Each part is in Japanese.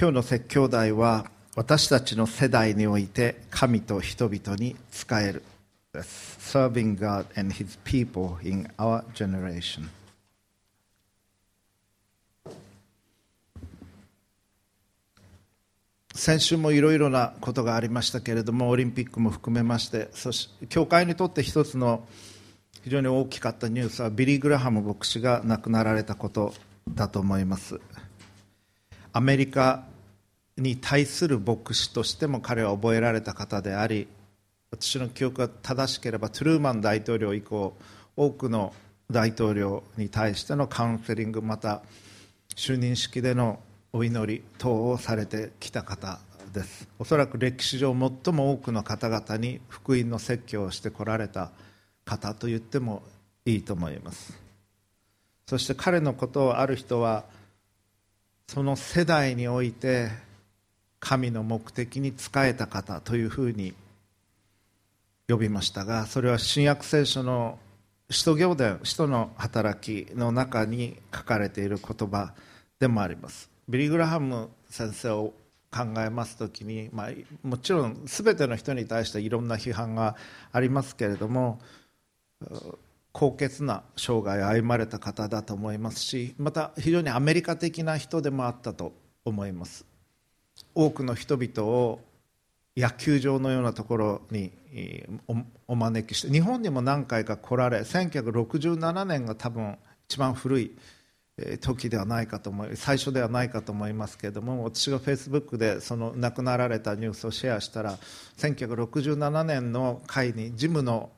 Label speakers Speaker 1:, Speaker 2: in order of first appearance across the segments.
Speaker 1: 今日の説教題は私たちの世代において神と人々に仕える Serving God and His people in our generation. 先週もいろいろなことがありましたけれどもオリンピックも含めましてそして教会にとって一つの非常に大きかったニュースはビリー・グラハム牧師が亡くなられたことだと思います。アメリカに対する牧師としても彼は覚えられた方であり私の記憶が正しければトゥルーマン大統領以降多くの大統領に対してのカウンセリングまた就任式でのお祈り等をされてきた方です。おそらく歴史上最も多くの方々に福音の説教をしてこられた方と言ってもいいと思います。そして彼のことをある人はその世代において神の目的に仕えた方というふうに呼びましたがそれは新約聖書の使徒行伝使徒の働きの中に書かれている言葉でもあります。ビリ・グラハム先生を考えますときに、まあ、もちろん全ての人に対していろんな批判がありますけれども高潔な生涯を歩まれた方だと思いますしまた非常にアメリカ的な人でもあったと思います。多くの人々を野球場のようなところにお招きして日本にも何回か来られ1967年が多分一番古い時ではないかと思い最初ではないかと思いますけれども私がフェイスブックでその亡くなられたニュースをシェアしたら1967年の会にジムの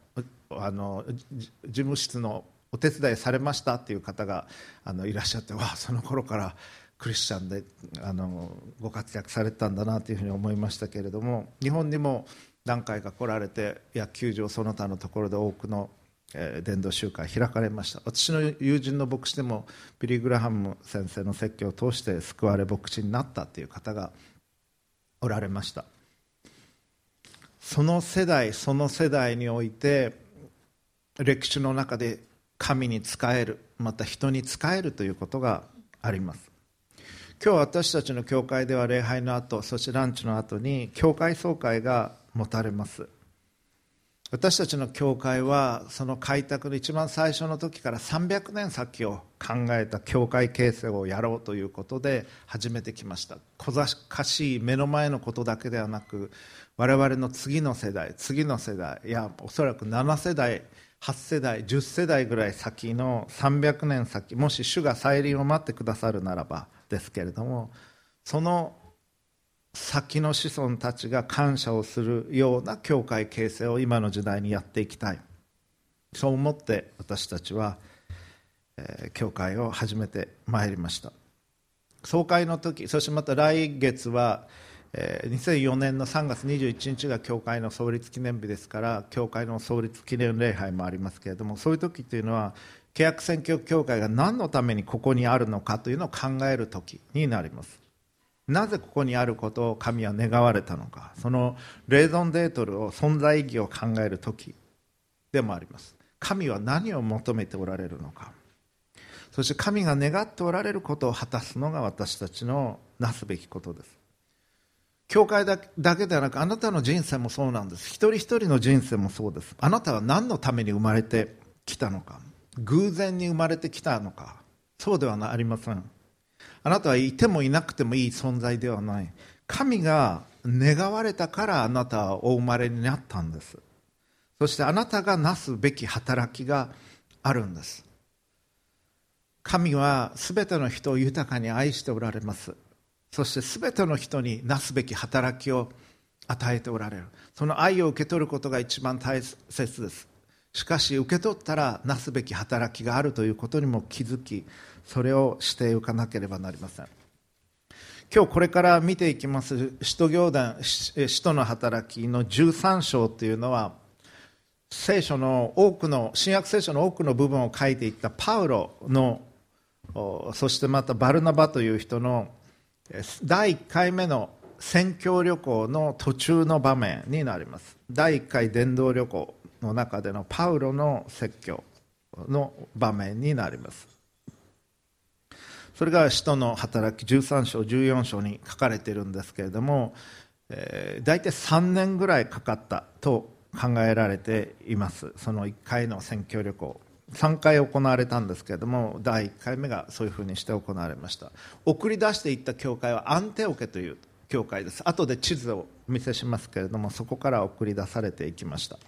Speaker 1: あの事務室のお手伝いされましたっていう方があのいらっしゃってわその頃からクリスチャンであのご活躍されたんだなというふうに思いましたけれども日本にも何回か来られて野球場その他のところで多くの、えー、伝道集会開かれました。私の友人の牧師でもビリー・グラハム先生の説教を通して救われ牧師になったという方がおられました。その世代その世代において歴史の中で神に仕えるまた人に仕えるということがあります。今日私たちの教会では礼拝の後そしてランチの後に教会総会が持たれます。私たちの教会はその開拓の一番最初の時から300年先を考えた教会形成をやろうということで始めてきました。小賢しい目の前のことだけではなく我々の次の世代次の世代いやおそらく7世代8世代10世代ぐらい先の300年先もし主が再臨を待ってくださるならばですけれどもその先の子孫たちが感謝をするような教会形成を今の時代にやっていきたい。そう思って私たちは、えー、教会を始めてまいりました。総会の時そしてまた来月は、えー、2004年の3月21日が教会の創立記念日ですから教会の創立記念礼拝もありますけれどもそういう時というのは契約選挙協会が何のためにここにあるのかというのを考える時になります。なぜここにあることを神は願われたのか。そのレーゾンデートルを存在意義を考える時でもあります。神は何を求めておられるのか。そして神が願っておられることを果たすのが私たちのなすべきことです。教会だけではなくあなたの人生もそうなんです。一人一人の人生もそうです。あなたは何のために生まれてきたのか。偶然に生まれてきたのか。そうではありません。あなたはいてもいなくてもいい存在ではない。神が願われたからあなたはお生まれになったんです。そしてあなたがなすべき働きがあるんです。神は全ての人を豊かに愛しておられます。そして全ての人になすべき働きを与えておられる。その愛を受け取ることが一番大切です。しかし受け取ったらなすべき働きがあるということにも気づきそれをしておかなければなりません。今日これから見ていきます使徒行伝使徒の働きの13章というのは聖書の多くの新約聖書の多くの部分を書いていったパウロのそしてまたバルナバという人の第1回目の宣教旅行の途中の場面になります。第1回伝道旅行の中でのパウロの説教の場面になります。それが使徒の働き13章14章に書かれているんですけれども、えー、大体3年ぐらいかかったと考えられています。その1回の選挙旅行。3回行われたんですけれども第1回目がそういうふうにして行われました。送り出していった教会はアンテオケという教会です。後で地図をお見せしますけれどもそこから送り出されていきました。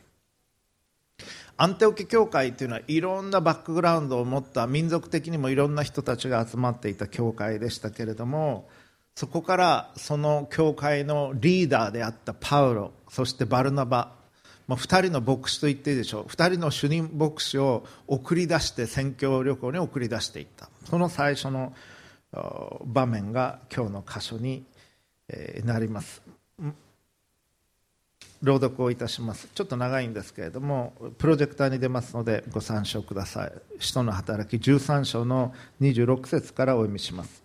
Speaker 1: アンテオケ教会というのはいろんなバックグラウンドを持った民族的にもいろんな人たちが集まっていた教会でしたけれどもそこからその教会のリーダーであったパウロそしてバルナバまあ、2人の牧師と言っていいでしょう。2人の主任牧師を送り出して宣教旅行に送り出していった。その最初の場面が今日の箇所になります。朗読をいたします。ちょっと長いんですけれどもプロジェクターに出ますのでご参照ください。使徒の働き13章の26節からお読みします。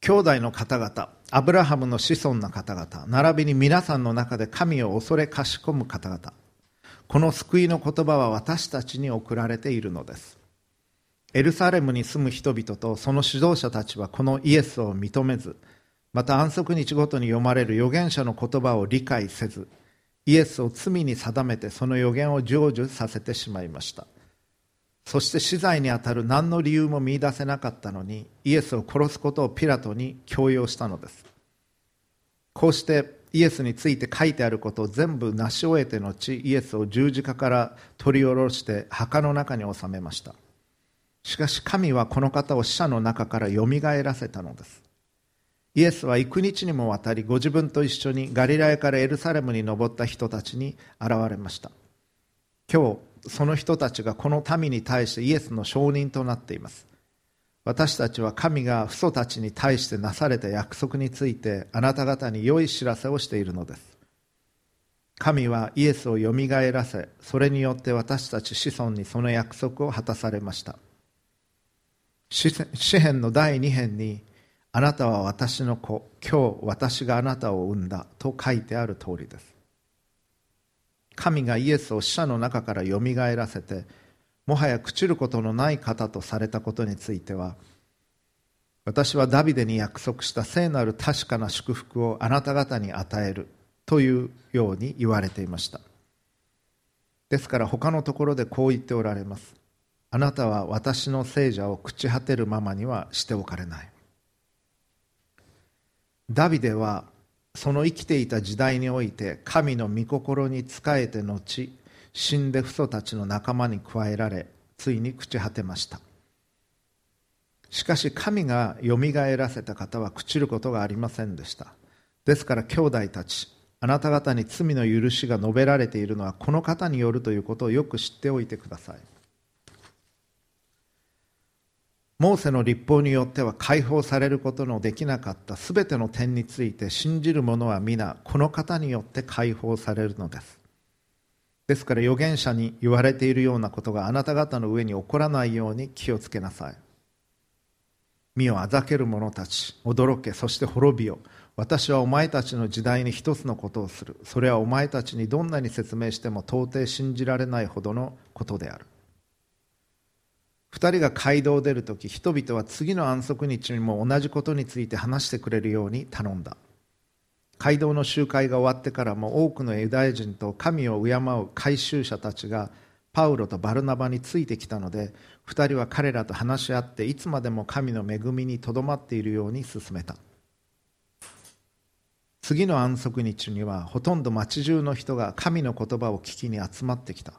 Speaker 1: 兄弟の方々アブラハムの子孫の方々並びに皆さんの中で神を恐れかしこむ方々。この救いの言葉は私たちに送られているのです。エルサレムに住む人々とその指導者たちはこのイエスを認めずまた安息日ごとに読まれる預言者の言葉を理解せずイエスを罪に定めてその預言を成就させてしまいました。そして死罪にあたる何の理由も見いだせなかったのにイエスを殺すことをピラトに強要したのです。こうしてイエスについて書いてあることを全部成し終えて後イエスを十字架から取り下ろして墓の中に収めました。しかし神はこの方を死者の中からよみがえらせたのです。イエスは幾日にもわたりご自分と一緒にガリラヤからエルサレムに登った人たちに現れました。今日その人たちがこの民に対してイエスの証人となっています。私たちは神が父祖たちに対してなされた約束についてあなた方に良い知らせをしているのです。神はイエスをよみがえらせそれによって私たち子孫にその約束を果たされました。詩篇の第2編にあなたは私の子今日私があなたを産んだと書いてある通りです。神がイエスを死者の中からよみがえらせてもはや朽ちることのない方とされたことについては私はダビデに約束した聖なる確かな祝福をあなた方に与えるというように言われていました。ですから他のところでこう言っておられます。あなたは私の聖者を朽ち果てるままにはしておかれない。ダビデはその生きていた時代において神の御心に仕えて後死んで父祖たちの仲間に加えられついに朽ち果てました。しかし神がよみがえらせた方は朽ちることがありませんでした。ですから兄弟たちあなた方に罪の許しが述べられているのはこの方によるということをよく知っておいてください。モーセの立法によっては解放されることのできなかったすべての点について信じる者は皆この方によって解放されるのです。ですから預言者に言われているようなことがあなた方の上に起こらないように気をつけなさい。身をあざける者たち驚けそして滅びよ。私はお前たちの時代に一つのことをする。それはお前たちにどんなに説明しても到底信じられないほどのことである。2人が街道を出るとき人々は次の安息日にも同じことについて話してくれるように頼んだ。街道の集会が終わってからも多くのユダヤ人と神を敬う改宗者たちがパウロとバルナバについてきたので2人は彼らと話し合っていつまでも神の恵みにとどまっているように進めた。次の安息日にはほとんど町中の人が神の言葉を聞きに集まってきた。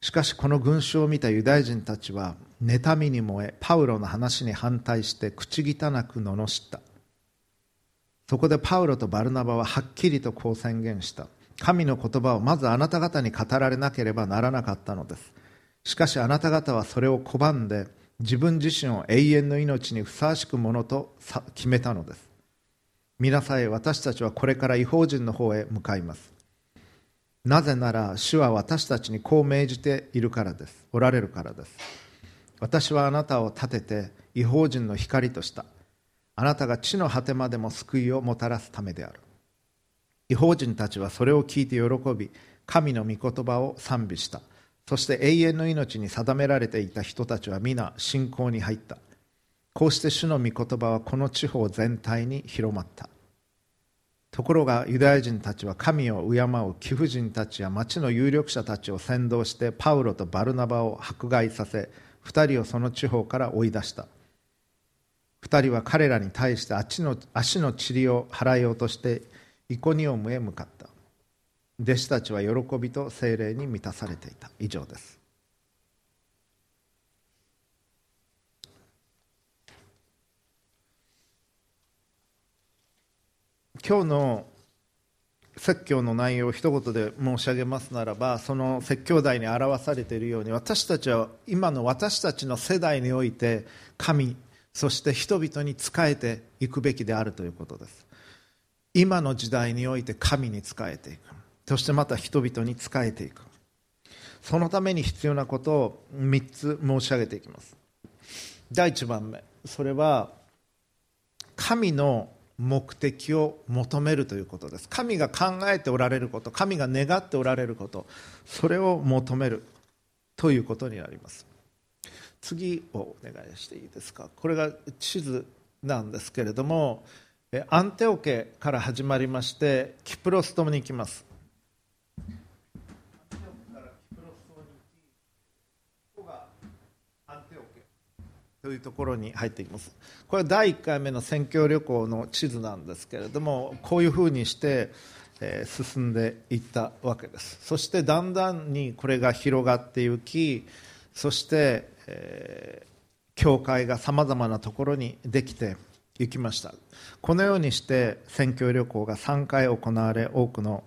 Speaker 1: しかしこの群衆を見たユダヤ人たちは妬みに燃えパウロの話に反対して口汚く罵った。そこでパウロとバルナバははっきりとこう宣言した。神の言葉をまずあなた方に語られなければならなかったのです。しかしあなた方はそれを拒んで自分自身を永遠の命にふさわしくものと決めたのです。皆さえ私たちはこれから違法人の方へ向かいます。なぜなら主は私たちにこう命じているからです。おられるからです。私はあなたを立てて違法人の光とした。あなたが地の果てまでも救いをもたらすためである。違法人たちはそれを聞いて喜び神の御言葉を賛美した。そして永遠の命に定められていた人たちは皆信仰に入った。こうして主の御言葉はこの地方全体に広まった。ところがユダヤ人たちは神を敬う貴婦人たちや町の有力者たちを先導してパウロとバルナバを迫害させ2人をその地方から追い出した。2人は彼らに対して足の足の塵を払いようとしてイコニオムへ向かった。弟子たちは喜びと精霊に満たされていた。以上です。今日の説教の内容を一言で申し上げますならばその説教題に表されているように私たちは今の私たちの世代において神そして人々に仕えていくべきであるということです。今の時代において神に仕えていく。そしてまた人々に仕えていく。そのために必要なことを3つ申し上げていきます。第1番目。それは神の目的を求めるということです。神が考えておられること神が願っておられることそれを求めるということになります。次をお願いしていいですか？これが地図なんですけれどもアンテオケから始まりましてキプロス島に行きます。というところに入っていきます。これは第1回目の宣教旅行の地図なんですけれどもこういうふうにして、え進んでいったわけです。そしてだんだんにこれが広がっていきそして、えー、教会がさまざまなところにできていきました。このようにして宣教旅行が3回行われ多くの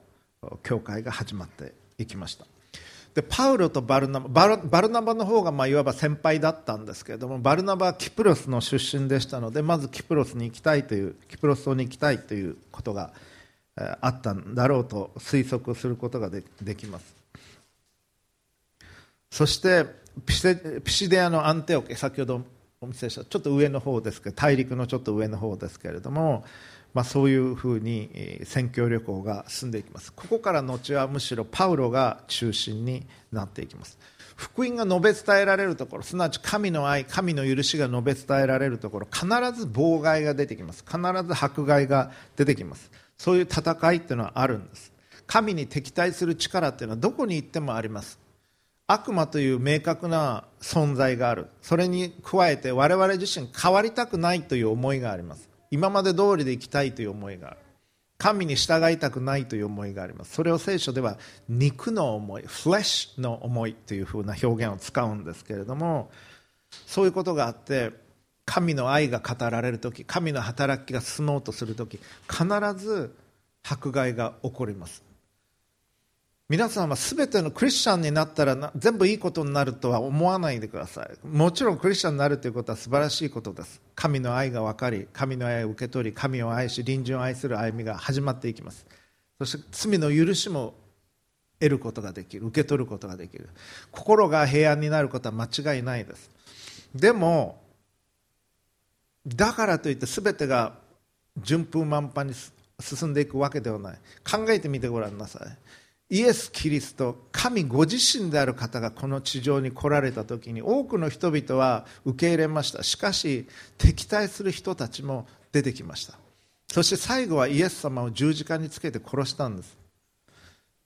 Speaker 1: 教会が始まっていきました。でパウロとバルナババルナバの方がまあいわば先輩だったんですけれどもバルナバはキプロスの出身でしたのでまずキプロスに行きたいというキプロス島に行きたいということがあったんだろうと推測することがでできます。そしてピシデアのアンテオケ先ほどお見せしたちょっと上の方ですけど大陸のちょっと上の方ですけれどもまあ、そういうふうに宣教旅行が進んでいきます。ここから後はむしろパウロが中心になっていきます。福音が述べ伝えられるところすなわち神の愛神の許しが述べ伝えられるところ必ず妨害が出てきます。必ず迫害が出てきます。そういう戦いっていうのはあるんです。神に敵対する力っていうのはどこに行ってもあります。悪魔という明確な存在がある。それに加えて我々自身変わりたくないという思いがあります。今まで通りで生きたいという思いがある。神に従いたくないという思いがあります。それを聖書では肉の思いフレッシュの思いというふうな表現を使うんですけれどもそういうことがあって神の愛が語られる時神の働きが進もうとする時必ず迫害が起こります。皆さんは全てのクリスチャンになったら全部いいことになるとは思わないでください。もちろんクリスチャンになるということは素晴らしいことです。神の愛が分かり神の愛を受け取り神を愛し隣人を愛する歩みが始まっていきます。そして罪の許しも得ることができる受け取ることができる。心が平安になることは間違いないです。でもだからといって全てが順風満帆に進んでいくわけではない。考えてみてごらんなさい。イエス・キリスト神ご自身である方がこの地上に来られた時に多くの人々は受け入れました。しかし敵対する人たちも出てきました。そして最後はイエス様を十字架につけて殺したんです。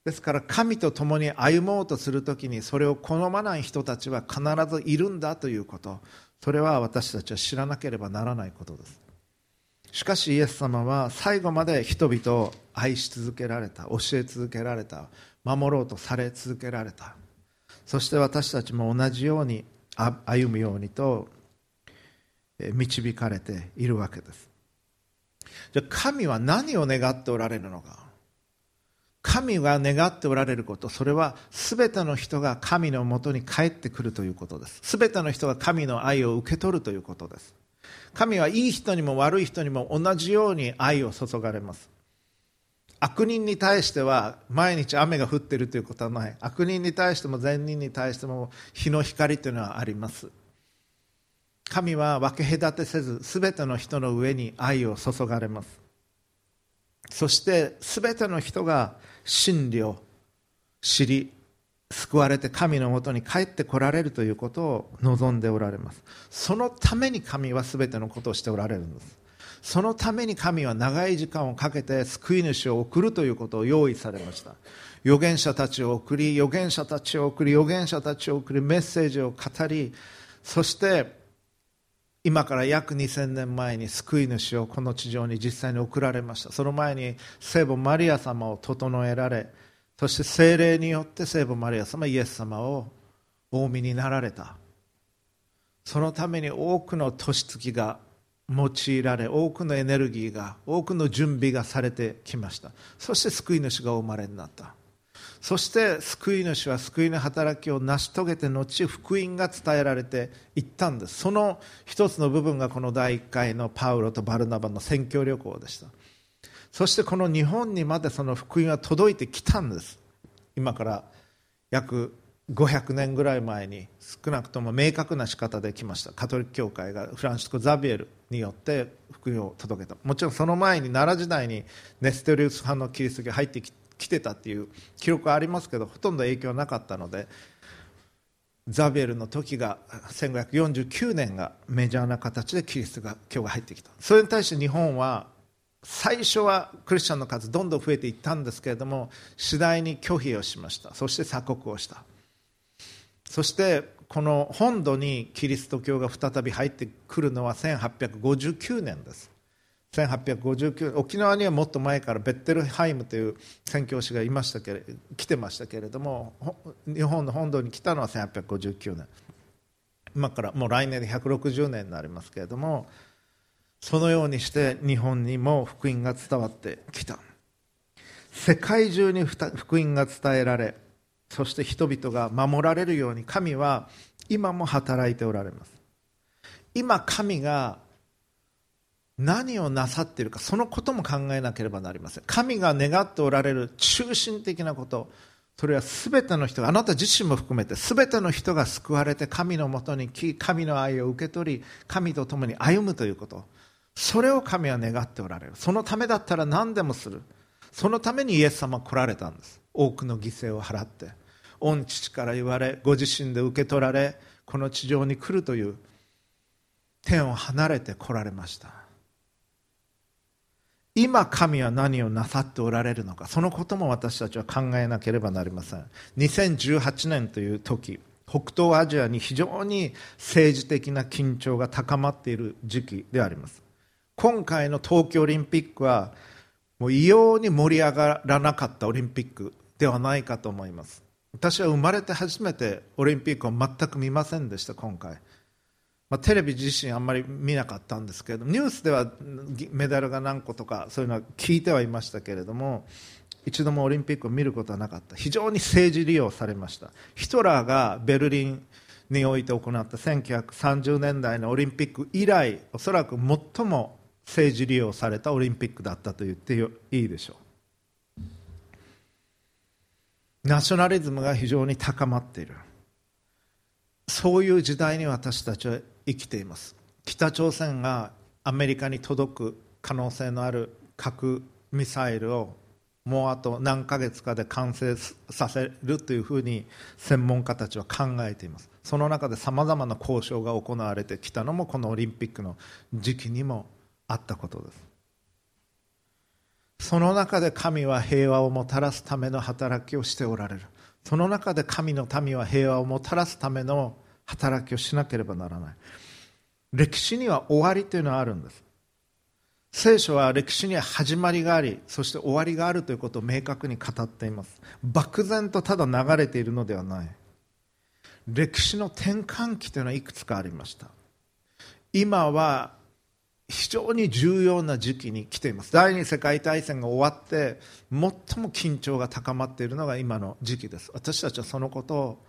Speaker 1: ですから神と共に歩もうとする時にそれを好まない人たちは必ずいるんだということ。それは私たちは知らなければならないことです。しかしイエス様は最後まで人々を愛し続けられた教え続けられた守ろうとされ続けられた。そして私たちも同じように歩むようにと導かれているわけです。じゃあ神は何を願っておられるのか？神が願っておられることそれは全ての人が神のもとに帰ってくるということです。全ての人が神の愛を受け取るということです。神はいい人にも悪い人にも同じように愛を注がれます。悪人に対しては毎日雨が降っているということはない。悪人に対しても善人に対しても日の光というのはあります。神は分け隔てせず全ての人の上に愛を注がれます。そして全ての人が真理を知り救われて神のもとに帰ってこられるということを望んでおられます。そのために神は全てのことをしておられるんです。そのために神は長い時間をかけて救い主を送るということを用意されました。預言者たちを送り預言者たちを送り預言者たちを送りメッセージを語りそして今から約2000年前に救い主をこの地上に実際に送られました。その前に聖母マリア様を整えられそして精霊によって聖母マリア様イエス様をお産みになられた。そのために多くの年月が用いられ多くのエネルギーが多くの準備がされてきました。そして救い主がお生まれになった。そして救い主は救いの働きを成し遂げて後福音が伝えられていったんです。その一つの部分がこの第1回のパウロとバルナバの宣教旅行でした。そしてこの日本にまでその福音が届いてきたんです。今から約500年ぐらい前に少なくとも明確な仕方で来ました。カトリック教会がフランシスコ・ザビエルによって福音を届けた。もちろんその前に奈良時代にネステリウス派のキリスト教が入ってきてたっていう記録はありますけどほとんど影響はなかったのでザビエルの時が1549年がメジャーな形でキリストが今日が入ってきた。それに対して日本は最初はクリスチャンの数どんどん増えていったんですけれども次第に拒否をしました。そして鎖国をした。そしてこの本土にキリスト教が再び入ってくるのは1859年です。1859沖縄にはもっと前からベッテルハイムという宣教師がいましたけれ来てましたけれども日本の本土に来たのは1859年。今からもう来年で160年になりますけれどもそのようにして日本にも福音が伝わってきた。世界中に福音が伝えられそして人々が守られるように神は今も働いておられます。今神が何をなさっているかそのことも考えなければなりません。神が願っておられる中心的なことそれは全ての人があなた自身も含めて全ての人が救われて神のもとに来神の愛を受け取り神と共に歩むということ。それを神は願っておられる。そのためだったら何でもする。そのためにイエス様来られたんです。多くの犠牲を払って。御父から言われご自身で受け取られこの地上に来るという。天を離れて来られました。今神は何をなさっておられるのか。そのことも私たちは考えなければなりません。2018年という時北東アジアに非常に政治的な緊張が高まっている時期であります。今回の東京オリンピックはもう異様に盛り上がらなかったオリンピックではないかと思います。私は生まれて初めてオリンピックを全く見ませんでした今回。まあ、テレビ自身あんまり見なかったんですけれどもニュースではメダルが何個とかそういうのは聞いてはいましたけれども一度もオリンピックを見ることはなかった。非常に政治利用されました。ヒトラーがベルリンにおいて行った1930年代のオリンピック以来おそらく最も政治利用されたオリンピックだったと言っていいでしょう。ナショナリズムが非常に高まっている。そういう時代に私たちは生きています。北朝鮮がアメリカに届く可能性のある核ミサイルをもうあと何ヶ月かで完成させるというふうに専門家たちは考えています。その中でさまざまな交渉が行われてきたのもこのオリンピックの時期にもあったことです。その中で神は平和をもたらすための働きをしておられる。その中で神の民は平和をもたらすための働きをしなければならない。歴史には終わりというのはあるんです。聖書は歴史には始まりがありそして終わりがあるということを明確に語っています。漠然とただ流れているのではない。歴史の転換期というのはいくつかありました。今は非常に重要な時期に来ています。第二次世界大戦が終わって最も緊張が高まっているのが今の時期です。私たちはそのことを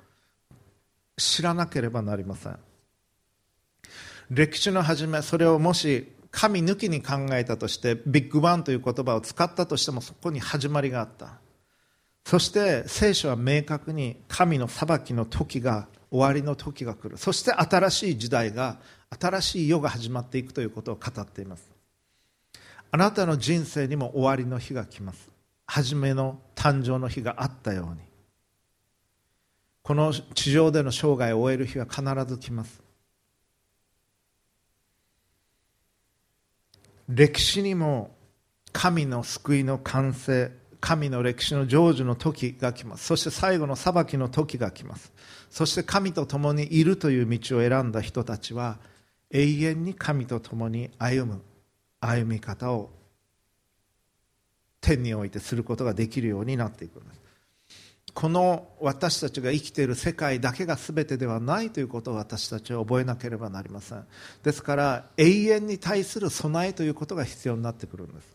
Speaker 1: 知らなければなりません。歴史の始めそれをもし神抜きに考えたとしてビッグバンという言葉を使ったとしてもそこに始まりがあった。そして聖書は明確に神の裁きの時が終わりの時が来る。そして新しい時代が新しい世が始まっていくということを語っています。あなたの人生にも終わりの日が来ます。初めの誕生の日があったように。この地上での生涯を終える日は必ず来ます。歴史にも神の救いの完成神の歴史の成就の時が来ます。そして最後の裁きの時が来ます。そして神と共にいるという道を選んだ人たちは永遠に神と共に歩む歩み方を天においてすることができるようになっていくんです。この私たちが生きている世界だけが全てではないということを私たちは覚えなければなりません。ですから永遠に対する備えということが必要になってくるんです。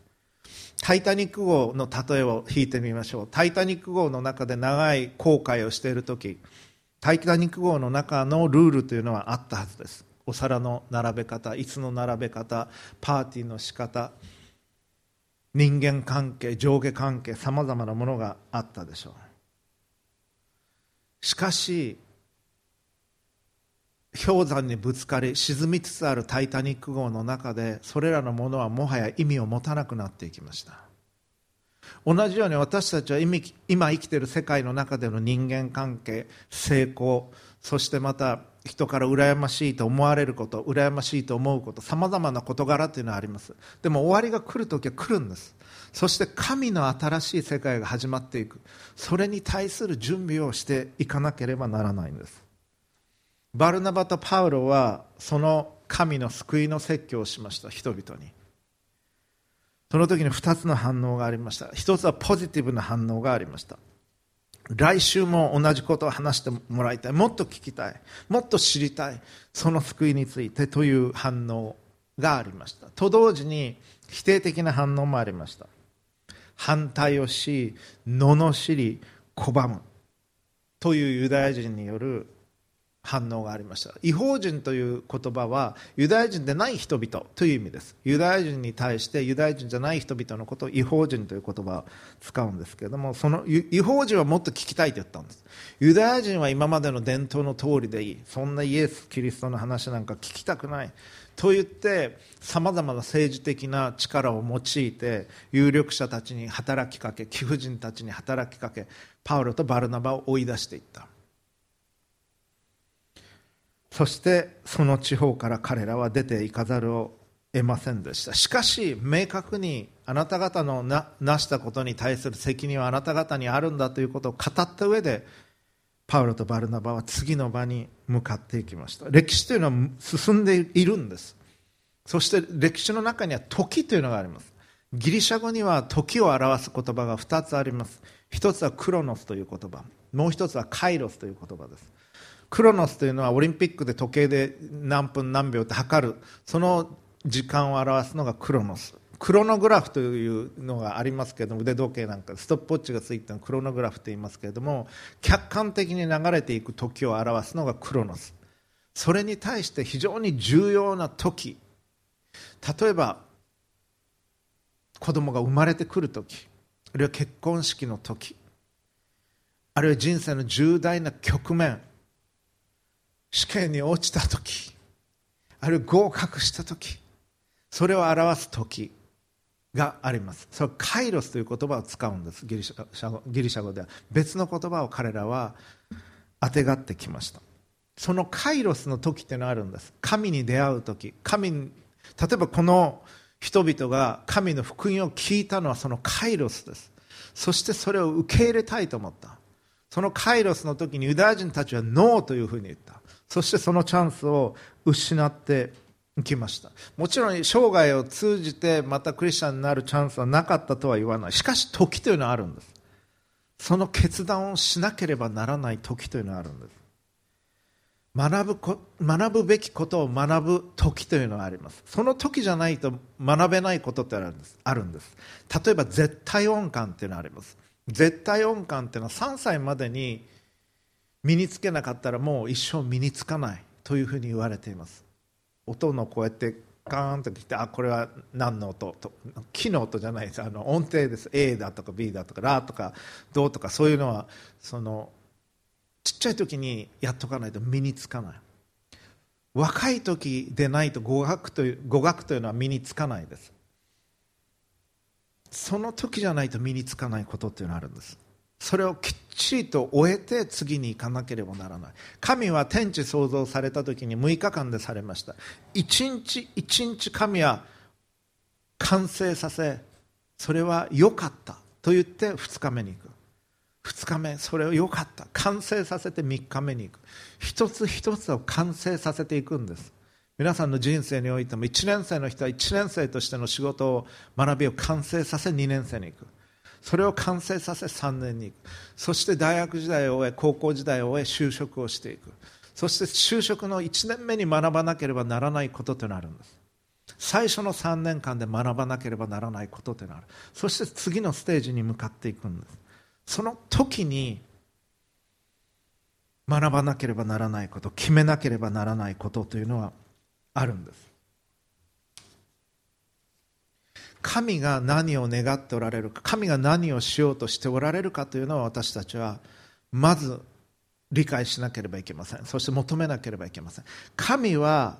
Speaker 1: タイタニック号の例えを引いてみましょう。タイタニック号の中で長い航海をしている時タイタニック号の中のルールというのはあったはずです。お皿の並べ方椅子の並べ方パーティーの仕方人間関係上下関係さまざまなものがあったでしょう。しかし氷山にぶつかり沈みつつあるタイタニック号の中でそれらのものはもはや意味を持たなくなっていきました。同じように私たちは今生きている世界の中での人間関係成功そしてまた人から羨ましいと思われること羨ましいと思うことさまざまな事柄というのはあります。でも終わりが来る時は来るんです。そして神の新しい世界が始まっていく。それに対する準備をしていかなければならないんです。バルナバとパウロはその神の救いの説教をしました人々に。その時に2つの反応がありました。1つはポジティブな反応がありました。来週も同じことを話してもらいたい。もっと聞きたい。もっと知りたい。その救いについてという反応がありました。と同時に否定的な反応もありました。反対をし罵り拒む。というユダヤ人による反応がありました。違法人という言葉はユダヤ人でない人々という意味です。ユダヤ人に対してユダヤ人じゃない人々のことを違法人という言葉を使うんですけれどもその違法人はもっと聞きたいと言ったんです。ユダヤ人は今までの伝統の通りでいい。そんなイエス・キリストの話なんか聞きたくない。と言ってさまざまな政治的な力を用いて有力者たちに働きかけ貴婦人たちに働きかけパウロとバルナバを追い出していった。そしてその地方から彼らは出ていかざるを得ませんでした。しかし明確にあなた方のななしたことに対する責任はあなた方にあるんだということを語った上でパウロとバルナバは次の場に向かっていきました。歴史というのは進んでいるんです。そして歴史の中には時というのがあります。ギリシャ語には時を表す言葉が2つあります。一つはクロノスという言葉。もう一つはカイロスという言葉です。クロノスというのはオリンピックで時計で何分何秒って測る。その時間を表すのがクロノス。クロノグラフというのがありますけれども腕時計なんかストップウォッチがついてのクロノグラフと言いますけれども客観的に流れていく時を表すのがクロノス。それに対して非常に重要な時。例えば子供が生まれてくる時。あるいは結婚式の時。あるいは人生の重大な局面。試験に落ちた時あるいは合格した時それを表す時があります。それカイロスという言葉を使うんです。ギリシャ語ギリシャ語では。別の言葉を彼らはあてがってきました。そのカイロスの時っていうのがあるんです。神に出会う時。神例えばこの人々が神の福音を聞いたのはそのカイロスです。そしてそれを受け入れたいと思った。そのカイロスの時にユダヤ人たちはノーというふうに言った。そしてそのチャンスを失ってきました。もちろん生涯を通じてまたクリスチャンになるチャンスはなかったとは言わない。しかし時というのはあるんです。その決断をしなければならない時というのはあるんです。学ぶこ学ぶべきことを学ぶ時というのはあります。その時じゃないと学べないことってあるんです。あるんです。例えば絶対音感っていうのがあります。絶対音感っていうのは3歳までに身につけなかったらもう一生身につかないというふうに言われています。音のこうやってガーンときてあこれは何の音？と木の音じゃないです。あの音程です。A だとか B だとかラとかドとかそういうのはそのちっちゃい時にやっとかないと身につかない。若い時でないと語学という語学というのは身につかないです。その時じゃないと身につかないことっていうのがあるんです。それをきっちりと終えて次に行かなければならない。神は天地創造された時に6日間でされました。一日一日神は完成させそれは良かったと言って2日目に行く。2日目それを良かった。完成させて3日目に行く。一つ一つを完成させていくんです。皆さんの人生においても1年生の人は1年生としての仕事を学びを完成させ2年生に行く。それを完成させ3年に行く。そして大学時代を終え高校時代を終え就職をしていく。そして就職の1年目に学ばなければならないこととなるんです。最初の3年間で学ばなければならないこととなる。そして次のステージに向かっていくんです。その時に学ばなければならないこと決めなければならないことというのはあるんです。神が何を願っておられるか神が何をしようとしておられるかというのは私たちはまず理解しなければいけません。そして求めなければいけません。神は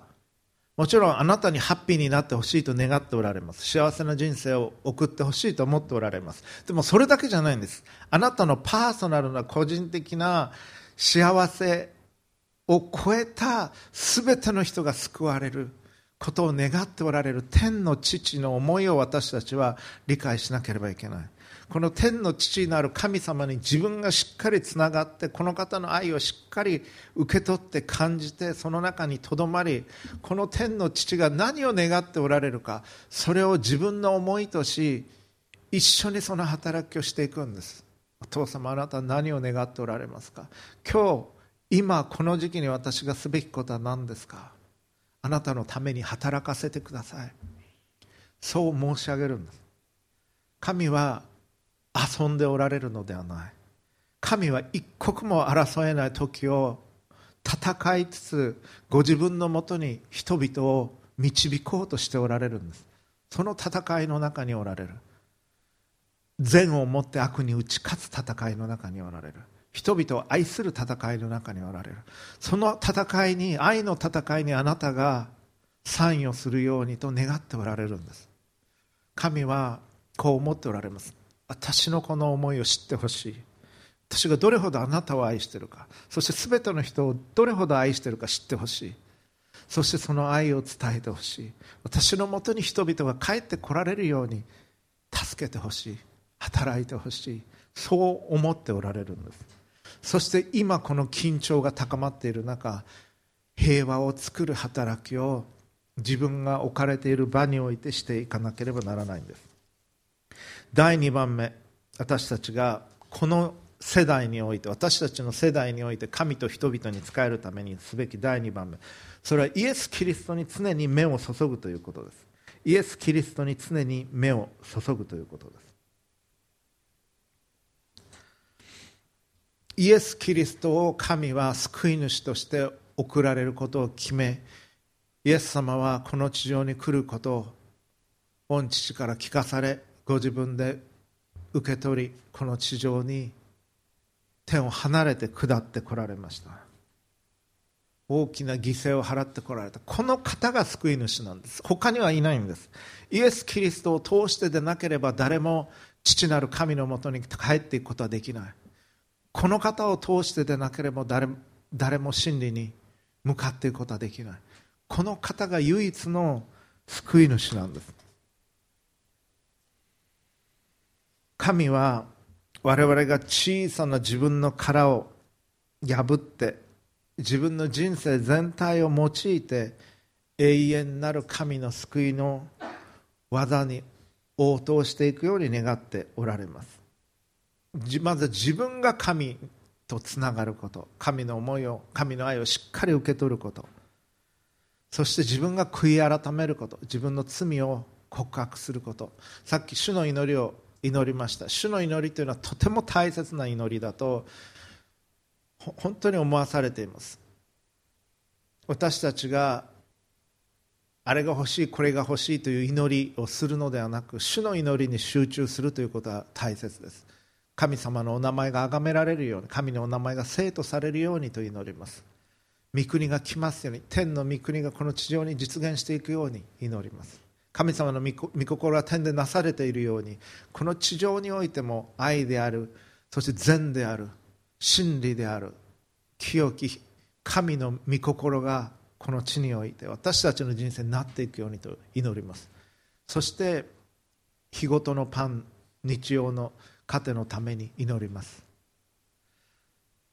Speaker 1: もちろんあなたにハッピーになってほしいと願っておられます。幸せな人生を送ってほしいと思っておられます。でもそれだけじゃないんです。あなたのパーソナルな個人的な幸せを超えた全ての人が救われる。ことを願っておられる天の父の思いを私たちは理解しなければいけない。この天の父なる神様に自分がしっかりつながってこの方の愛をしっかり受け取って感じてその中にとどまりこの天の父が何を願っておられるかそれを自分の思いとし一緒にその働きをしていくんです。お父様あなた何を願っておられますか？今日今この時期に私がすべきことは何ですか？あなたのために働かせてください。そう申し上げるんです。神は遊んでおられるのではない。神は一刻も争えない時を戦いつつご自分のもとに人々を導こうとしておられるんです。その戦いの中におられる。善をもって悪に打ち勝つ戦いの中におられる。人々を愛する戦いの中におられる。その戦いに愛の戦いにあなたが参与するようにと願っておられるんです。神はこう思っておられます。私のこの思いを知ってほしい。私がどれほどあなたを愛しているか。そして全ての人をどれほど愛しているか知ってほしい。そしてその愛を伝えてほしい。私のもとに人々が帰ってこられるように助けてほしい。働いてほしい。そう思っておられるんです。そして今この緊張が高まっている中平和を作る働きを自分が置かれている場においてしていかなければならないんです。第2番目私たちがこの世代において私たちの世代において神と人々に仕えるためにすべき第2番目それはイエス・キリストに常に目を注ぐということです。イエス・キリストに常に目を注ぐということです。イエス・キリストを神は救い主として送られることを決めイエス様はこの地上に来ることを御父から聞かされご自分で受け取りこの地上に天を離れて下ってこられました。大きな犠牲を払ってこられた。この方が救い主なんです。他にはいないんです。イエス・キリストを通してでなければ誰も父なる神のもとに帰っていくことはできない。この方を通してでなければ誰誰も真理に向かっていくことはできない。この方が唯一の救い主なんです。神は我々が小さな自分の殻を破って自分の人生全体を用いて永遠なる神の救いの技に応答していくように願っておられます。まず自分が神とつながること神の思いを神の愛をしっかり受け取ること。そして自分が悔い改めること自分の罪を告白すること。さっき主の祈りを祈りました。主の祈りというのはとても大切な祈りだと本当に思わされています。私たちがあれが欲しいこれが欲しいという祈りをするのではなく主の祈りに集中するということは大切です。神様のお名前が崇められるように神のお名前が生徒されるようにと祈ります。御国が来ますように天の御国がこの地上に実現していくように祈ります。神様の御心が天でなされているようにこの地上においても愛であるそして善である真理である清き神の御心がこの地において私たちの人生になっていくようにと祈ります。そして日ごとのパン日曜の糧のために祈ります。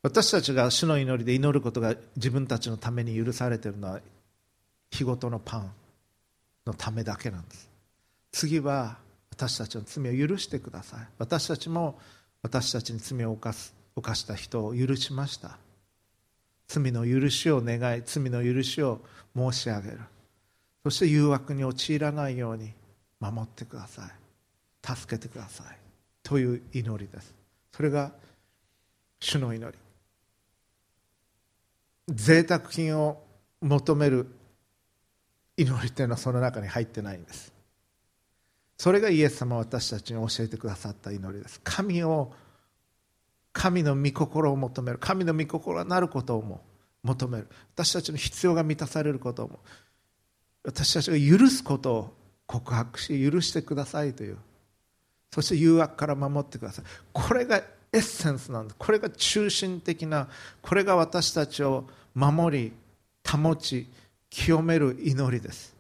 Speaker 1: 私たちが主の祈りで祈ることが自分たちのために許されているのは日ごとのパンのためだけなんです。次は私たちの罪を許してください。私たちも私たちに罪を犯す犯した人を許しました。罪の許しを願い罪の許しを申し上げる。そして誘惑に陥らないように守ってください。助けてください。という祈りです。それが主の祈り。贅沢品を求める祈りというのはその中に入ってないんです。それがイエス様は私たちに教えてくださった祈りです。神を神の御心を求める。神の御心がなることをも求める。私たちの必要が満たされることをも。私たちが許すことを告白し許してくださいというそして誘惑から守ってください。これがエッセンスなんです。これが中心的なこれが私たちを守り保ち清める祈りです。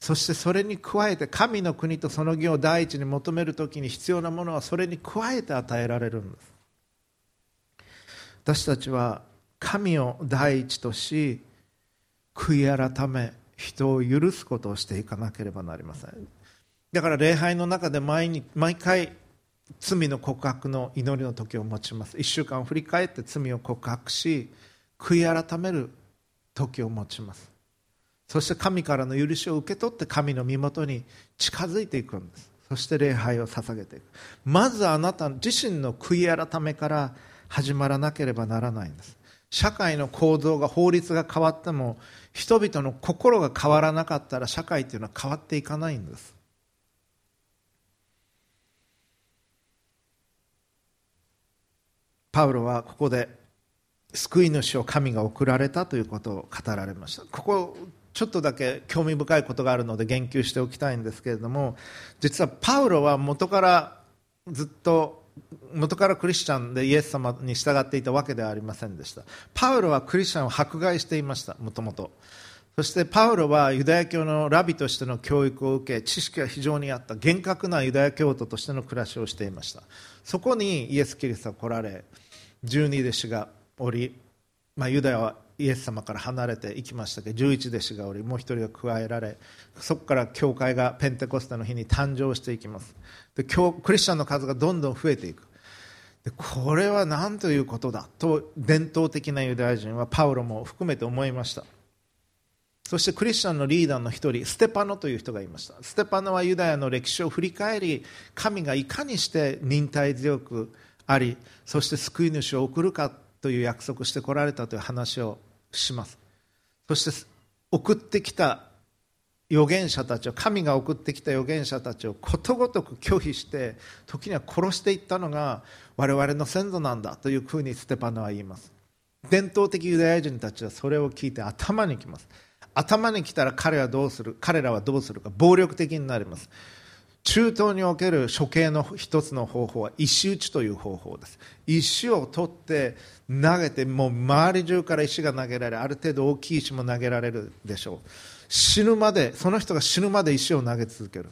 Speaker 1: そしてそれに加えて神の国とその義を第一に求める時に必要なものはそれに加えて与えられるんです。私たちは神を第一とし悔い改め人を許すことをしていかなければなりません。だから礼拝の中で毎に毎回罪の告白の祈りの時を持ちます。1週間を振り返って罪を告白し悔い改める時を持ちます。そして神からの許しを受け取って神の身元に近づいていくんです。そして礼拝を捧げていく。まずあなた自身の悔い改めから始まらなければならないんです。社会の構造が法律が変わっても人々の心が変わらなかったら社会というのは変わっていかないんです。パウロはここで救い主を神が送られたということを語られました。ここちょっとだけ興味深いことがあるので言及しておきたいんですけれども実はパウロは元からずっと元からクリスチャンでイエス様に従っていたわけではありませんでした。パウロはクリスチャンを迫害していましたもともとそしてパウロはユダヤ教のラビとしての教育を受け知識が非常にあった。厳格なユダヤ教徒としての暮らしをしていました。そこにイエス・キリストは来られ十二弟子がおり、まあ、ユダヤはイエス様から離れていきましたけど11弟子がおりもう1人が加えられそこから教会がペンテコステの日に誕生していきます。で今日クリスチャンの数がどんどん増えていく。でこれは何ということだと伝統的なユダヤ人はパウロも含めて思いました。そしてクリスチャンのリーダーの一人ステパノという人がいました。ステパノはユダヤの歴史を振り返り神がいかにして忍耐強くありそして救い主を送るかという約束してこられたという話をします。そして送ってきた預言者たちを神が送ってきた預言者たちをことごとく拒否して時には殺していったのが我々の先祖なんだというふうにステパノは言います。伝統的ユダヤ人たちはそれを聞いて頭にきます。頭にきたら彼はどうする彼らはどうするか暴力的になります。中東における処刑の一つの方法は石打ちという方法です。石を取って投げてもう周り中から石が投げられある程度大きい石も投げられるでしょう。死ぬまでその人が死ぬまで石を投げ続ける。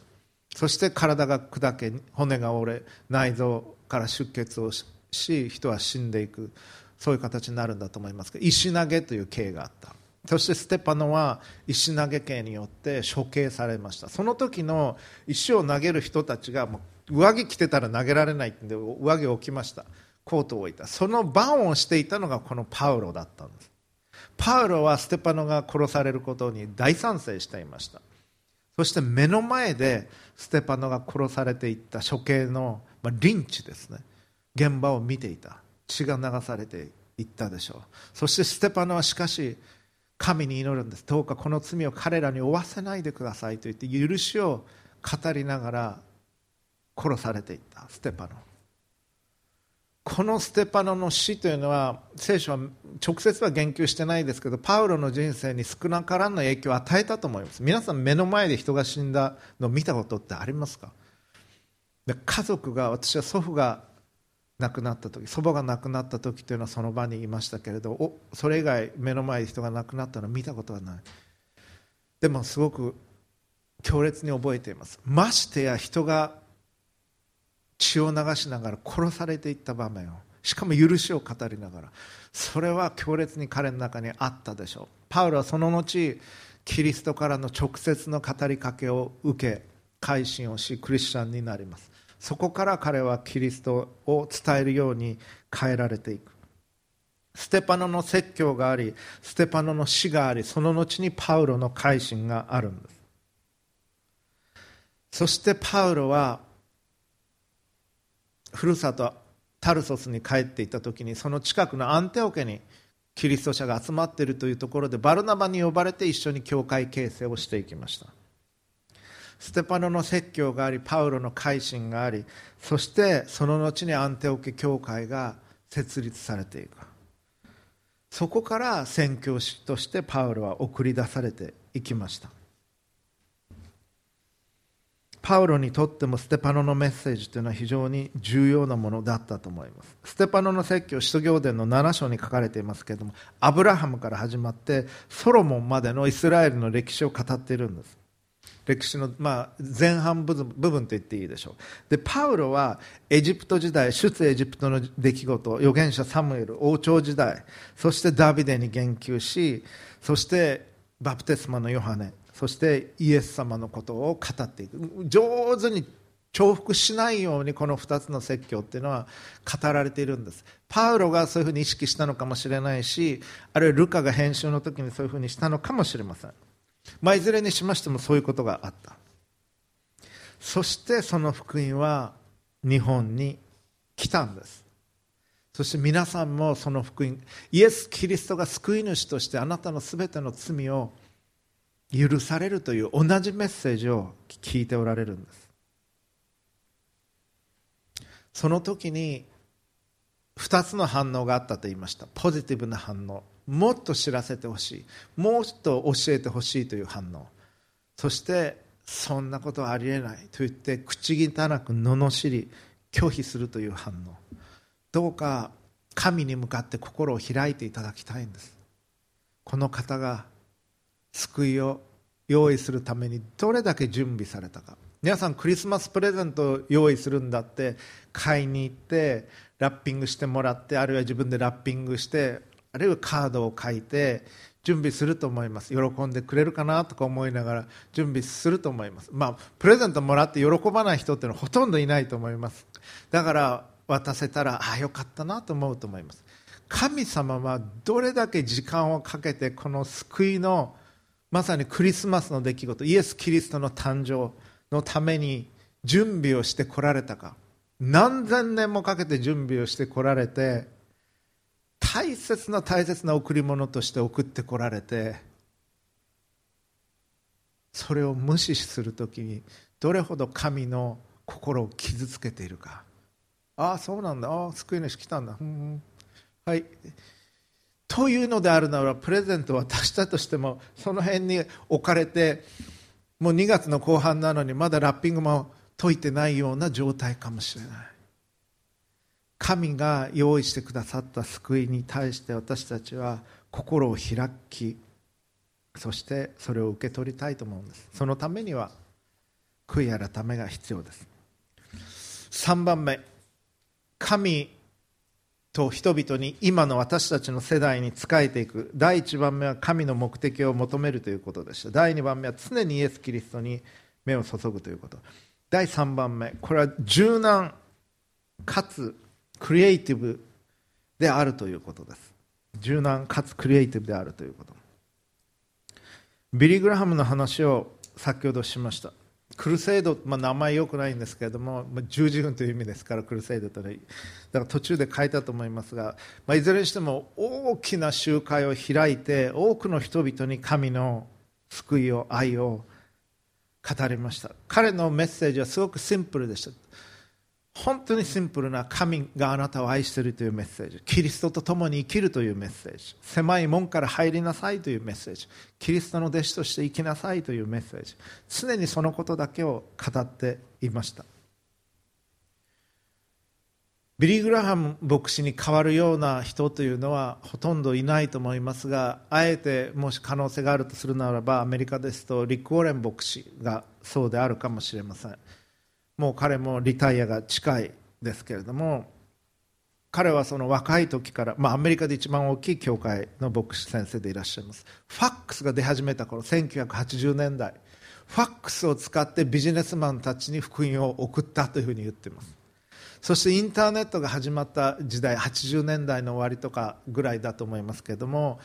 Speaker 1: そして体が砕け骨が折れ内臓から出血をし人は死んでいく。そういう形になるんだと思いますが石投げという刑があった。そしてステパノは石投げ刑によって処刑されました。その時の石を投げる人たちがもう上着着てたら投げられないんで上着を置きました。コートを置いた。その番をしていたのがこのパウロだったんです。パウロはステパノが殺されることに大賛成していました。そして目の前でステパノが殺されていった処刑の、まあ、リンチですね。現場を見ていた。血が流されていったでしょう。そしてステパノはしかし神に祈るんです。どうかこの罪を彼らに負わせないでください。と言って許しを語りながら殺されていったステパノ。このステパノの死というのは聖書は直接は言及してないですけどパウロの人生に少なからぬ影響を与えたと思います。皆さん目の前で人が死んだのを見たことってありますか？で家族が私は祖父が亡くなった時祖母が亡くなった時というのはその場にいましたけれどそれ以外目の前に人が亡くなったのは見たことがない。でもすごく強烈に覚えています。ましてや人が血を流しながら殺されていった場面をしかも許しを語りながらそれは強烈に彼の中にあったでしょう。パウロはその後キリストからの直接の語りかけを受け改心をしクリスチャンになります。そこから彼はキリストを伝えるように変えられていく。ステパノの説教がありステパノの死がありその後にパウロの改心があるんです。そしてパウロはふるさとタルソスに帰っていた時にその近くのアンテオ家にキリスト者が集まっているというところでバルナバに呼ばれて一緒に教会形成をしていきました。ステパノの説教がありパウロの改心がありそしてその後にアンテオ家教会が設立されていく。そこから宣教師としてパウロは送り出されていきました。パウロにとってもステパノのメッセージというのは非常に重要なものだったと思います。ステパノの説教使徒行伝の7章に書かれていますけれどもアブラハムから始まってソロモンまでのイスラエルの歴史を語っているんです。歴史の、まあ、前半部分と言っていいでしょう。でパウロはエジプト時代出エジプトの出来事預言者サムエル王朝時代そしてダビデに言及しそしてバプテスマのヨハネそしてイエス様のことを語っていく。上手に重複しないようにこの2つの説教っていうのは語られているんです。パウロがそういうふうに意識したのかもしれないしあるいはルカが編集の時にそういうふうにしたのかもしれません。まあ、いずれにしましてもそういうことがあった。そしてその福音は日本に来たんです。そして皆さんもその福音イエス・キリストが救い主としてあなたのすべての罪を許されるという同じメッセージを聞いておられるんです。その時に2つの反応があったと言いました。ポジティブな反応。もっと知らせてほしい。もっと教えてほしいという反応。そしてそんなことはありえない。と言って口汚く罵り拒否するという反応。どうか神に向かって心を開いていただきたいんです。この方が救いを用意するためにどれだけ準備されたか。皆さんクリスマスプレゼントを用意するんだって。買いに行ってラッピングしてもらってあるいは自分でラッピングしてあるいはカードを書いて準備すると思います。喜んでくれるかなとか思いながら準備すると思います。まあプレゼントもらって喜ばない人っていうのはほとんどいないと思います。だから渡せたらああよかったなと思うと思います。神様はどれだけ時間をかけてこの救いのまさにクリスマスの出来事イエス・キリストの誕生のために準備をしてこられたか。何千年もかけて準備をしてこられて大切な大切な贈り物として送ってこられてそれを無視するときにどれほど神の心を傷つけているか。ああそうなんだ。ああ救い主来たんだ。うんはい。というのであるならプレゼントを渡したとしてもその辺に置かれてもう2月の後半なのにまだラッピングも解いてないような状態かもしれない。神が用意してくださった救いに対して私たちは心を開きそしてそれを受け取りたいと思うんです。そのためには悔い改めが必要です。3番目神と人々に今の私たちの世代に仕えていく。第1番目は神の目的を求めるということでした。第2番目は常にイエス・キリストに目を注ぐということ。第3番目これは柔軟かつクリエイティブであるということです。柔軟かつクリエイティブであるということ。ビリー・グラハムの話を先ほどしました。クルセイド、まあ、名前よくないんですけれども、まあ、十字軍という意味ですからクルセイドという。のはだから途中で書いたと思いますが、まあ、いずれにしても大きな集会を開いて多くの人々に神の救いを愛を語りました。彼のメッセージはすごくシンプルでした。本当にシンプルな神があなたを愛しているというメッセージ。キリストと共に生きるというメッセージ。狭い門から入りなさいというメッセージ。キリストの弟子として生きなさいというメッセージ。常にそのことだけを語っていました。ビリー・グラハム牧師に代わるような人というのはほとんどいないと思いますがあえてもし可能性があるとするならばアメリカですとリック・ウォーレン牧師がそうであるかもしれません。もう彼もリタイアが近いですけれども彼はその若い時から、まあ、アメリカで一番大きい教会の牧師先生でいらっしゃいます。ファックスが出始めた頃1980年代ファックスを使ってビジネスマンたちに福音を送ったというふうに言っています。そしてインターネットが始まった時代80年代の終わりとかぐらいだと思いますけれども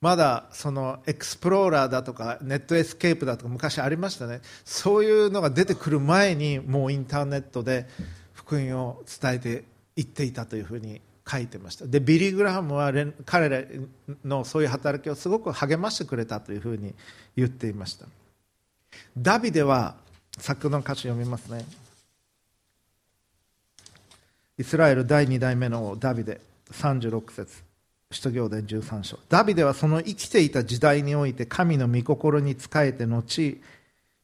Speaker 1: まだそのエクスプローラーだとかネットスケープだとか昔ありましたね。そういうのが出てくる前にもうインターネットで福音を伝えていっていたというふうに書いてました。でビリー・グラハムは彼らのそういう働きをすごく励ましてくれたというふうに言っていました。ダビデは先ほどの歌詞読みますね。イスラエル第2代目のダビデ36節。使徒行伝13章。ダビデはその生きていた時代において神の御心に仕えて後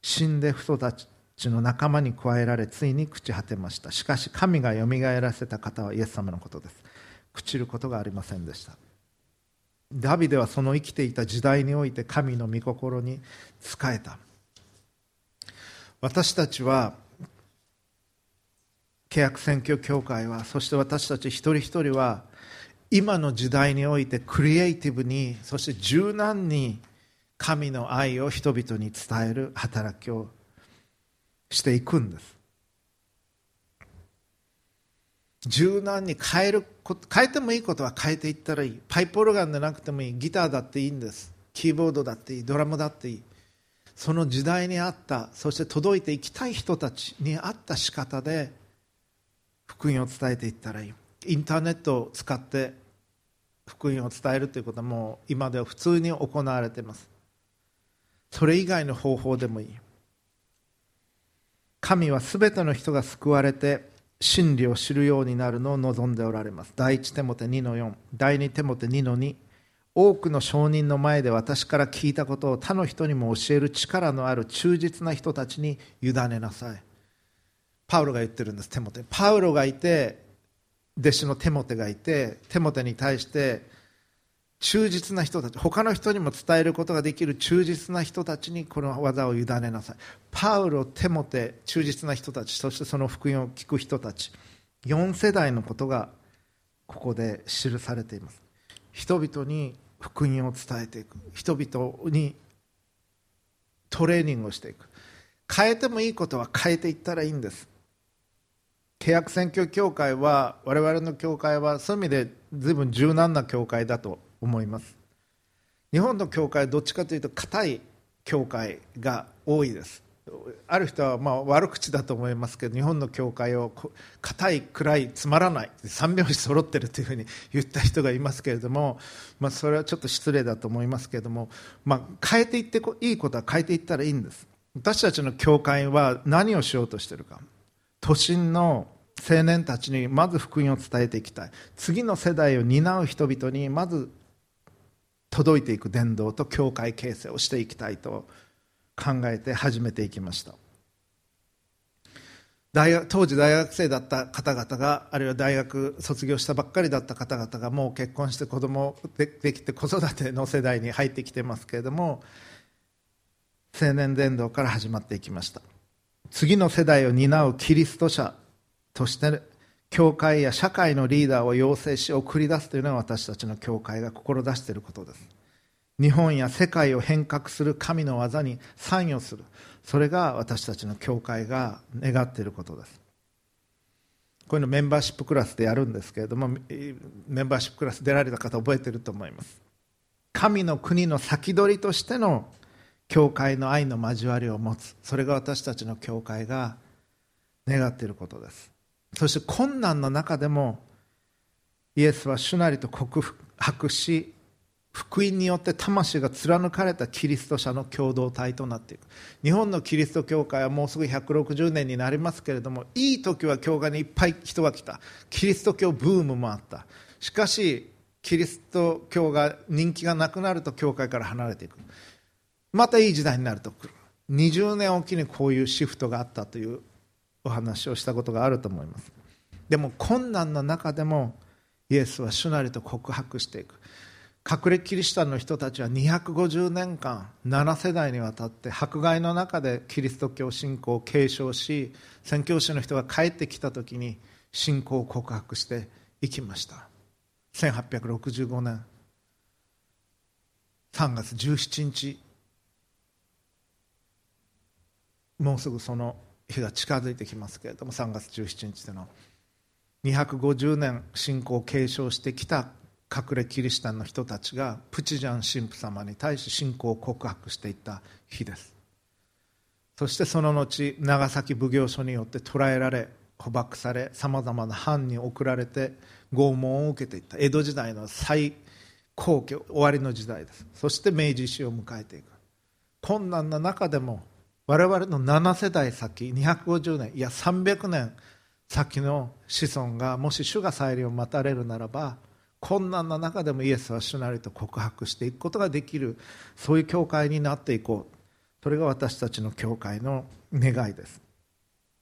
Speaker 1: 死んで人たちの仲間に加えられついに朽ち果てました。しかし神がよみがえらせた方はイエス様のことです。朽ちることがありませんでした。ダビデはその生きていた時代において神の御心に仕えた。私たちは契約選挙協会はそして私たち一人一人は今の時代においてクリエイティブにそして柔軟に神の愛を人々に伝える働きをしていくんです。柔軟に変える変えてもいいことは変えていったらいい。パイプオルガンでなくてもいい。ギターだっていいんです。キーボードだっていい。ドラムだっていい。その時代に合ったそして届いていきたい人たちに合った仕方で福音を伝えていったらいい。インターネットを使って福音を伝えるということはもう今では普通に行われています。それ以外の方法でもいい。神は全ての人が救われて真理を知るようになるのを望んでおられます。第一テモテ2の4第二テモテ2の2多くの証人の前で私から聞いたことを他の人にも教える力のある忠実な人たちに委ねなさい。パウロが言ってるんですテモテ。パウロがいて弟子のテモテがいてテモテに対して忠実な人たち他の人にも伝えることができる忠実な人たちにこの技を委ねなさい。パウロテモテ忠実な人たちそしてその福音を聞く人たち4世代のことがここで記されています。人々に福音を伝えていく。人々にトレーニングをしていく。変えてもいいことは変えていったらいいんです。契約選挙協会は我々の教会はそういう意味で随分柔軟な教会だと思います。日本の教会はどっちかというと硬い教会が多いです。ある人はまあ悪口だと思いますけど日本の教会を硬い暗いつまらない三拍子揃ってるというふうに言った人がいますけれども、まあ、それはちょっと失礼だと思いますけれども、まあ、変えていっていいことは変えていったらいいんです。私たちの教会は何をしようとしているか。都心の青年たちにまず福音を伝えていきたい。次の世代を担う人々にまず届いていく伝道と教会形成をしていきたいと考えて始めていきました。大学当時大学生だった方々があるいは大学卒業したばっかりだった方々がもう結婚して子供でできて子育ての世代に入ってきてますけれども青年伝道から始まっていきました。次の世代を担うキリスト者として教会や社会のリーダーを養成し送り出すというのが私たちの教会が志していることです。日本や世界を変革する神の技に参与する。それが私たちの教会が願っていることです。こういうのメンバーシップクラスでやるんですけれどもメンバーシップクラス出られた方覚えてると思います。神の国の先取りとしての教会の愛の交わりを持つ。それが私たちの教会が願っていることです。そして困難の中でもイエスは主なりと告白し福音によって魂が貫かれたキリスト者の共同体となっていく。日本のキリスト教会はもうすぐ160年になりますけれどもいい時は教会にいっぱい人が来た。キリスト教ブームもあった。しかしキリスト教が人気がなくなると教会から離れていく。またいい時代になると。来る20年おきにこういうシフトがあったというお話をしたことがあると思います。でも困難の中でもイエスは主なりと告白していく。隠れキリシタンの人たちは250年間7世代にわたって迫害の中でキリスト教信仰を継承し宣教師の人が帰ってきた時に信仰を告白していきました。1865年。3月17日。もうすぐその日が近づいてきますけれども3月17日での250年信仰を継承してきた隠れキリシタンの人たちがプチジャン神父様に対し信仰を告白していった日です。そしてその後長崎奉行所によって捕らえられ捕獲されさまざまな藩に送られて拷問を受けていった。江戸時代の最高級終わりの時代です。そして明治維新を迎えていく。困難な中でも我々の7世代先250年いや300年先の子孫がもし主が再臨を待たれるならば困難な中でもイエスは主なりと告白していくことができるそういう教会になっていこう。それが私たちの教会の願いです。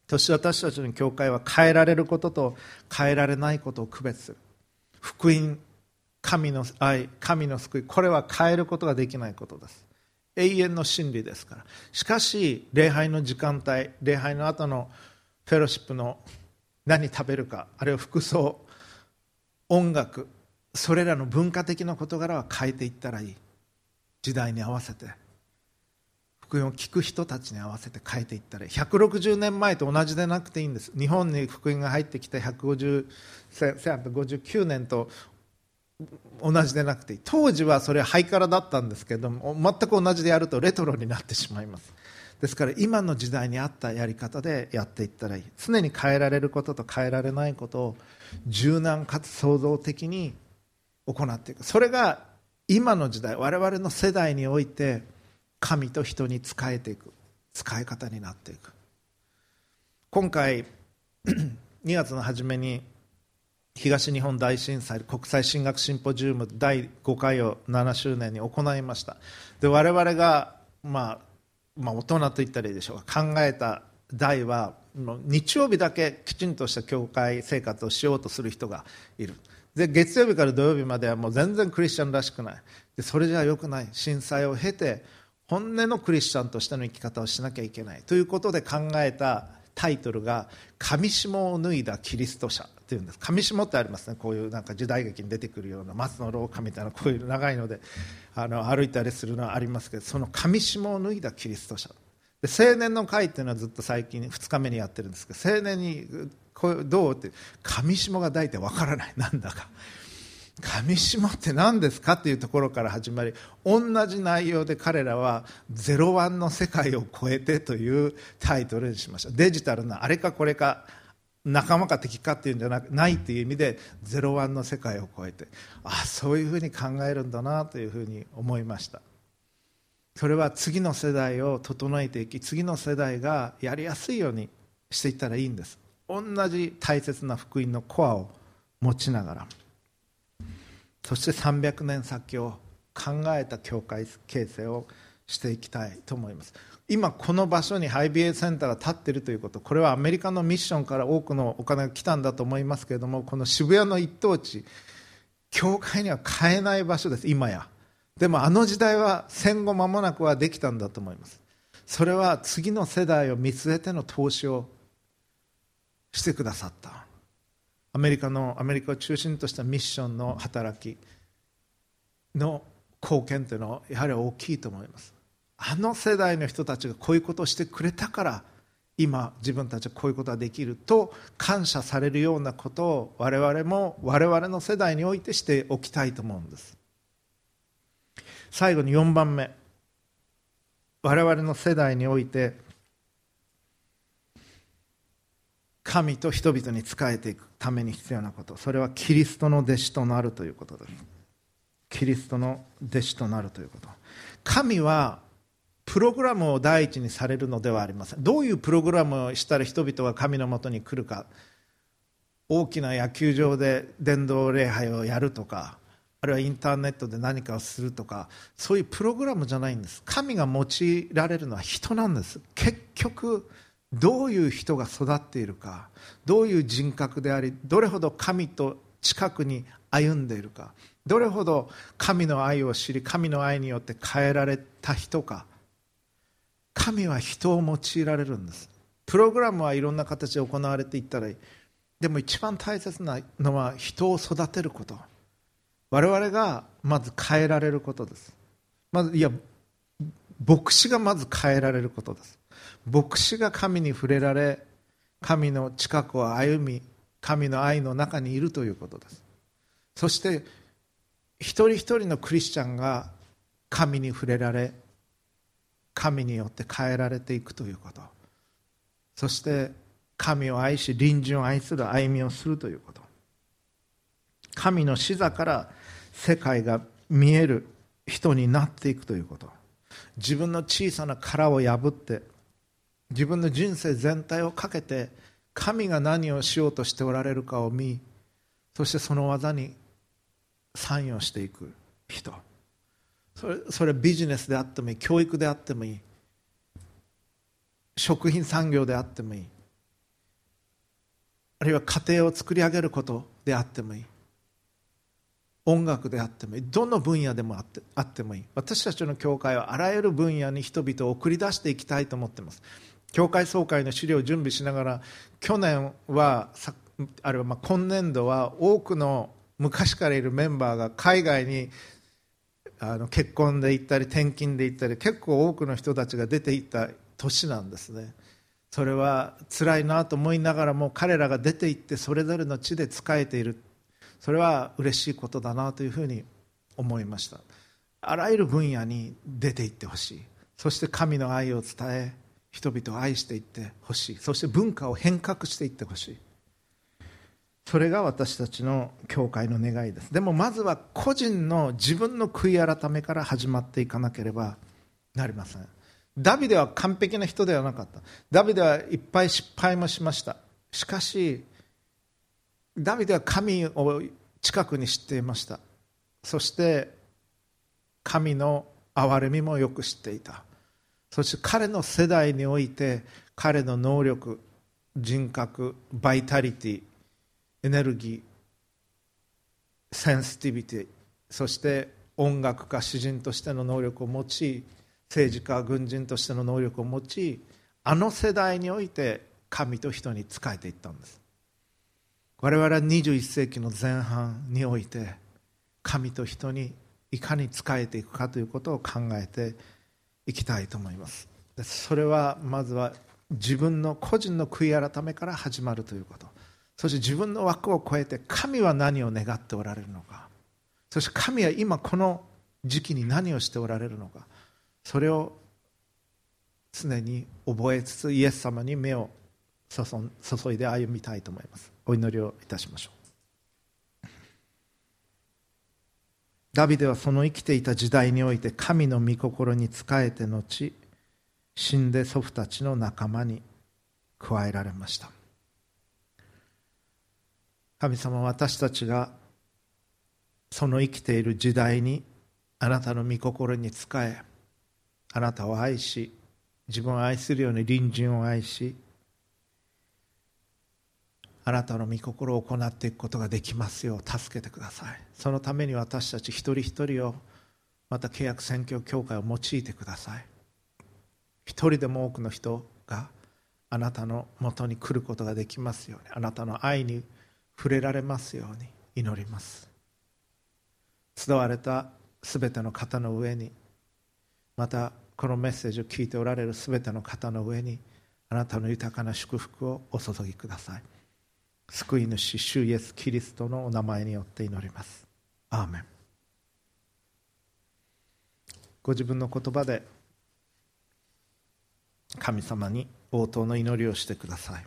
Speaker 1: そして私たちの教会は変えられることと変えられないことを区別する。福音神の愛神の救いこれは変えることができないことです。永遠の真理ですから。しかし礼拝の時間帯礼拝の後のフェロシップの何食べるかあるいは服装音楽それらの文化的な事柄は変えていったらいい。時代に合わせて福音を聞く人たちに合わせて変えていったらいい。160年前と同じでなくていいんです。日本に福音が入ってきた1859年と同じでなくていい当時はそれハイカラだったんですけども全く同じでやるとレトロになってしまいます。ですから今の時代に合ったやり方でやっていったらいい。常に変えられることと変えられないことを柔軟かつ創造的に行っていく。それが今の時代我々の世代において神と人に仕えていく。使い方になっていく。今回 2月の初めに東日本大震災国際進学シンポジウム第5回を7周年に行いました。で我々が、まあ、まあ大人と言ったらいいでしょうか。考えた題は日曜日だけきちんとした教会生活をしようとする人がいる。で月曜日から土曜日まではもう全然クリスチャンらしくない。でそれじゃよくない。震災を経て本音のクリスチャンとしての生き方をしなきゃいけない。ということで考えたタイトルが「上下を脱いだキリスト者」っていうんです。上下ってありますね。こういうなんか時代劇に出てくるような松の廊下みたいなこういう長いのであの歩いたりするのはありますけどその上下を脱いだキリスト者で青年の会っていうのはずっと最近2日目にやってるんですけど青年にこうどうって上下が大体わからない。なんだか上下って何ですかっていうところから始まり同じ内容で彼らは「ゼロワンの世界を超えて」というタイトルにしました。デジタルなあれかこれか仲間か敵かっていうんじゃなくないっていう意味でゼロワンの世界を超えて。ああそういうふうに考えるんだなというふうに思いました。それは次の世代を整えていき次の世代がやりやすいようにしていったらいいんです。同じ大切な福音のコアを持ちながら。そして300年先を考えた教会形成をしていきたいと思います。今この場所にハイビエセンターが立っているということこれはアメリカのミッションから多くのお金が来たんだと思いますけれどもこの渋谷の一等地教会には買えない場所です今や。でもあの時代は戦後間もなくはできたんだと思います。それは次の世代を見据えての投資をしてくださった。アメリカのアメリカを中心としたミッションの働きの貢献というのはやはり大きいと思います。あの世代の人たちがこういうことをしてくれたから今自分たちはこういうことができると感謝されるようなことを我々も我々の世代においてしておきたいと思うんです。最後に4番目。我々の世代において神と人々に仕えていくために必要なこと。それはキリストの弟子となるということです。キリストの弟子となるということ。神はプログラムを第一にされるのではありません。どういうプログラムをしたら人々が神のもとに来るか。大きな野球場で伝道礼拝をやるとか。あるいはインターネットで何かをするとか。そういうプログラムじゃないんです。神が用いられるのは人なんです。結局どういう人が育っているかどういう人格でありどれほど神と近くに歩んでいるかどれほど神の愛を知り神の愛によって変えられた人か。神は人を用いられるんです。プログラムはいろんな形で行われていったらいい。でも一番大切なのは人を育てること。我々がまず変えられることです。まずいや牧師がまず変えられることです。牧師が神に触れられ神の近くを歩み神の愛の中にいるということです。そして一人一人のクリスチャンが神に触れられ神によって変えられていくということ。そして神を愛し隣人を愛する歩みをするということ。神の視座から世界が見える人になっていくということ。自分の小さな殻を破って自分の人生全体をかけて神が何をしようとしておられるかを見そしてその技に参与していく人。それそれビジネスであってもいい教育であってもいい食品産業であってもいいあるいは家庭を作り上げることであってもいい音楽であってもいいどの分野でもあってあってもいい。私たちの教会はあらゆる分野に人々を送り出していきたいと思っています。教会総会の資料を準備しながら去年はあるいはまあ今年度は多くの昔からいるメンバーが海外にあの結婚で行ったり転勤で行ったり結構多くの人たちが出ていった年なんですね。それは辛いなと思いながらも彼らが出て行ってそれぞれの地で仕えている。それは嬉しいことだなというふうに思いました。あらゆる分野に出て行ってほしい。そして神の愛を伝え人々を愛していってほしい。そして文化を変革していってほしい。それが私たちの教会の願いです。でもまずは個人の自分の悔い改めから始まっていかなければなりません。ダビデは完璧な人ではなかった。ダビデはいっぱい失敗もしました。しかしダビデは神を近くに知っていました。そして神の憐れみもよく知っていた。そして彼の世代において彼の能力人格バイタリティエネルギーセンシティビティそして音楽家詩人としての能力を持ち政治家軍人としての能力を持ちあの世代において神と人に仕えていったんです。我々は21世紀の前半において神と人にいかに仕えていくかということを考えていきたいと思います。それはまずは自分の個人の悔い改めから始まるということ。そして自分の枠を超えて神は何を願っておられるのか。そして神は今この時期に何をしておられるのか。それを常に覚えつつイエス様に目を注いで歩みたいと思います。お祈りをいたしましょう。ダビデはその生きていた時代において神の御心に仕えて後死んで祖父たちの仲間に加えられました。神様私たちがその生きている時代にあなたの御心に仕えあなたを愛し自分を愛するように隣人を愛しあなたの御心を行っていくことができますよう助けてください。そのために私たち一人一人をまた契約選挙協会を用いてください。一人でも多くの人があなたのもとに来ることができますようにあなたの愛に触れられますように祈ります。集われたすべての方の上にまたこのメッセージを聞いておられるすべての方の上にあなたの豊かな祝福をお注ぎください。救い主主イエス・キリストのお名前によって祈ります。アーメンご自分の言葉で神様に応答の祈りをしてください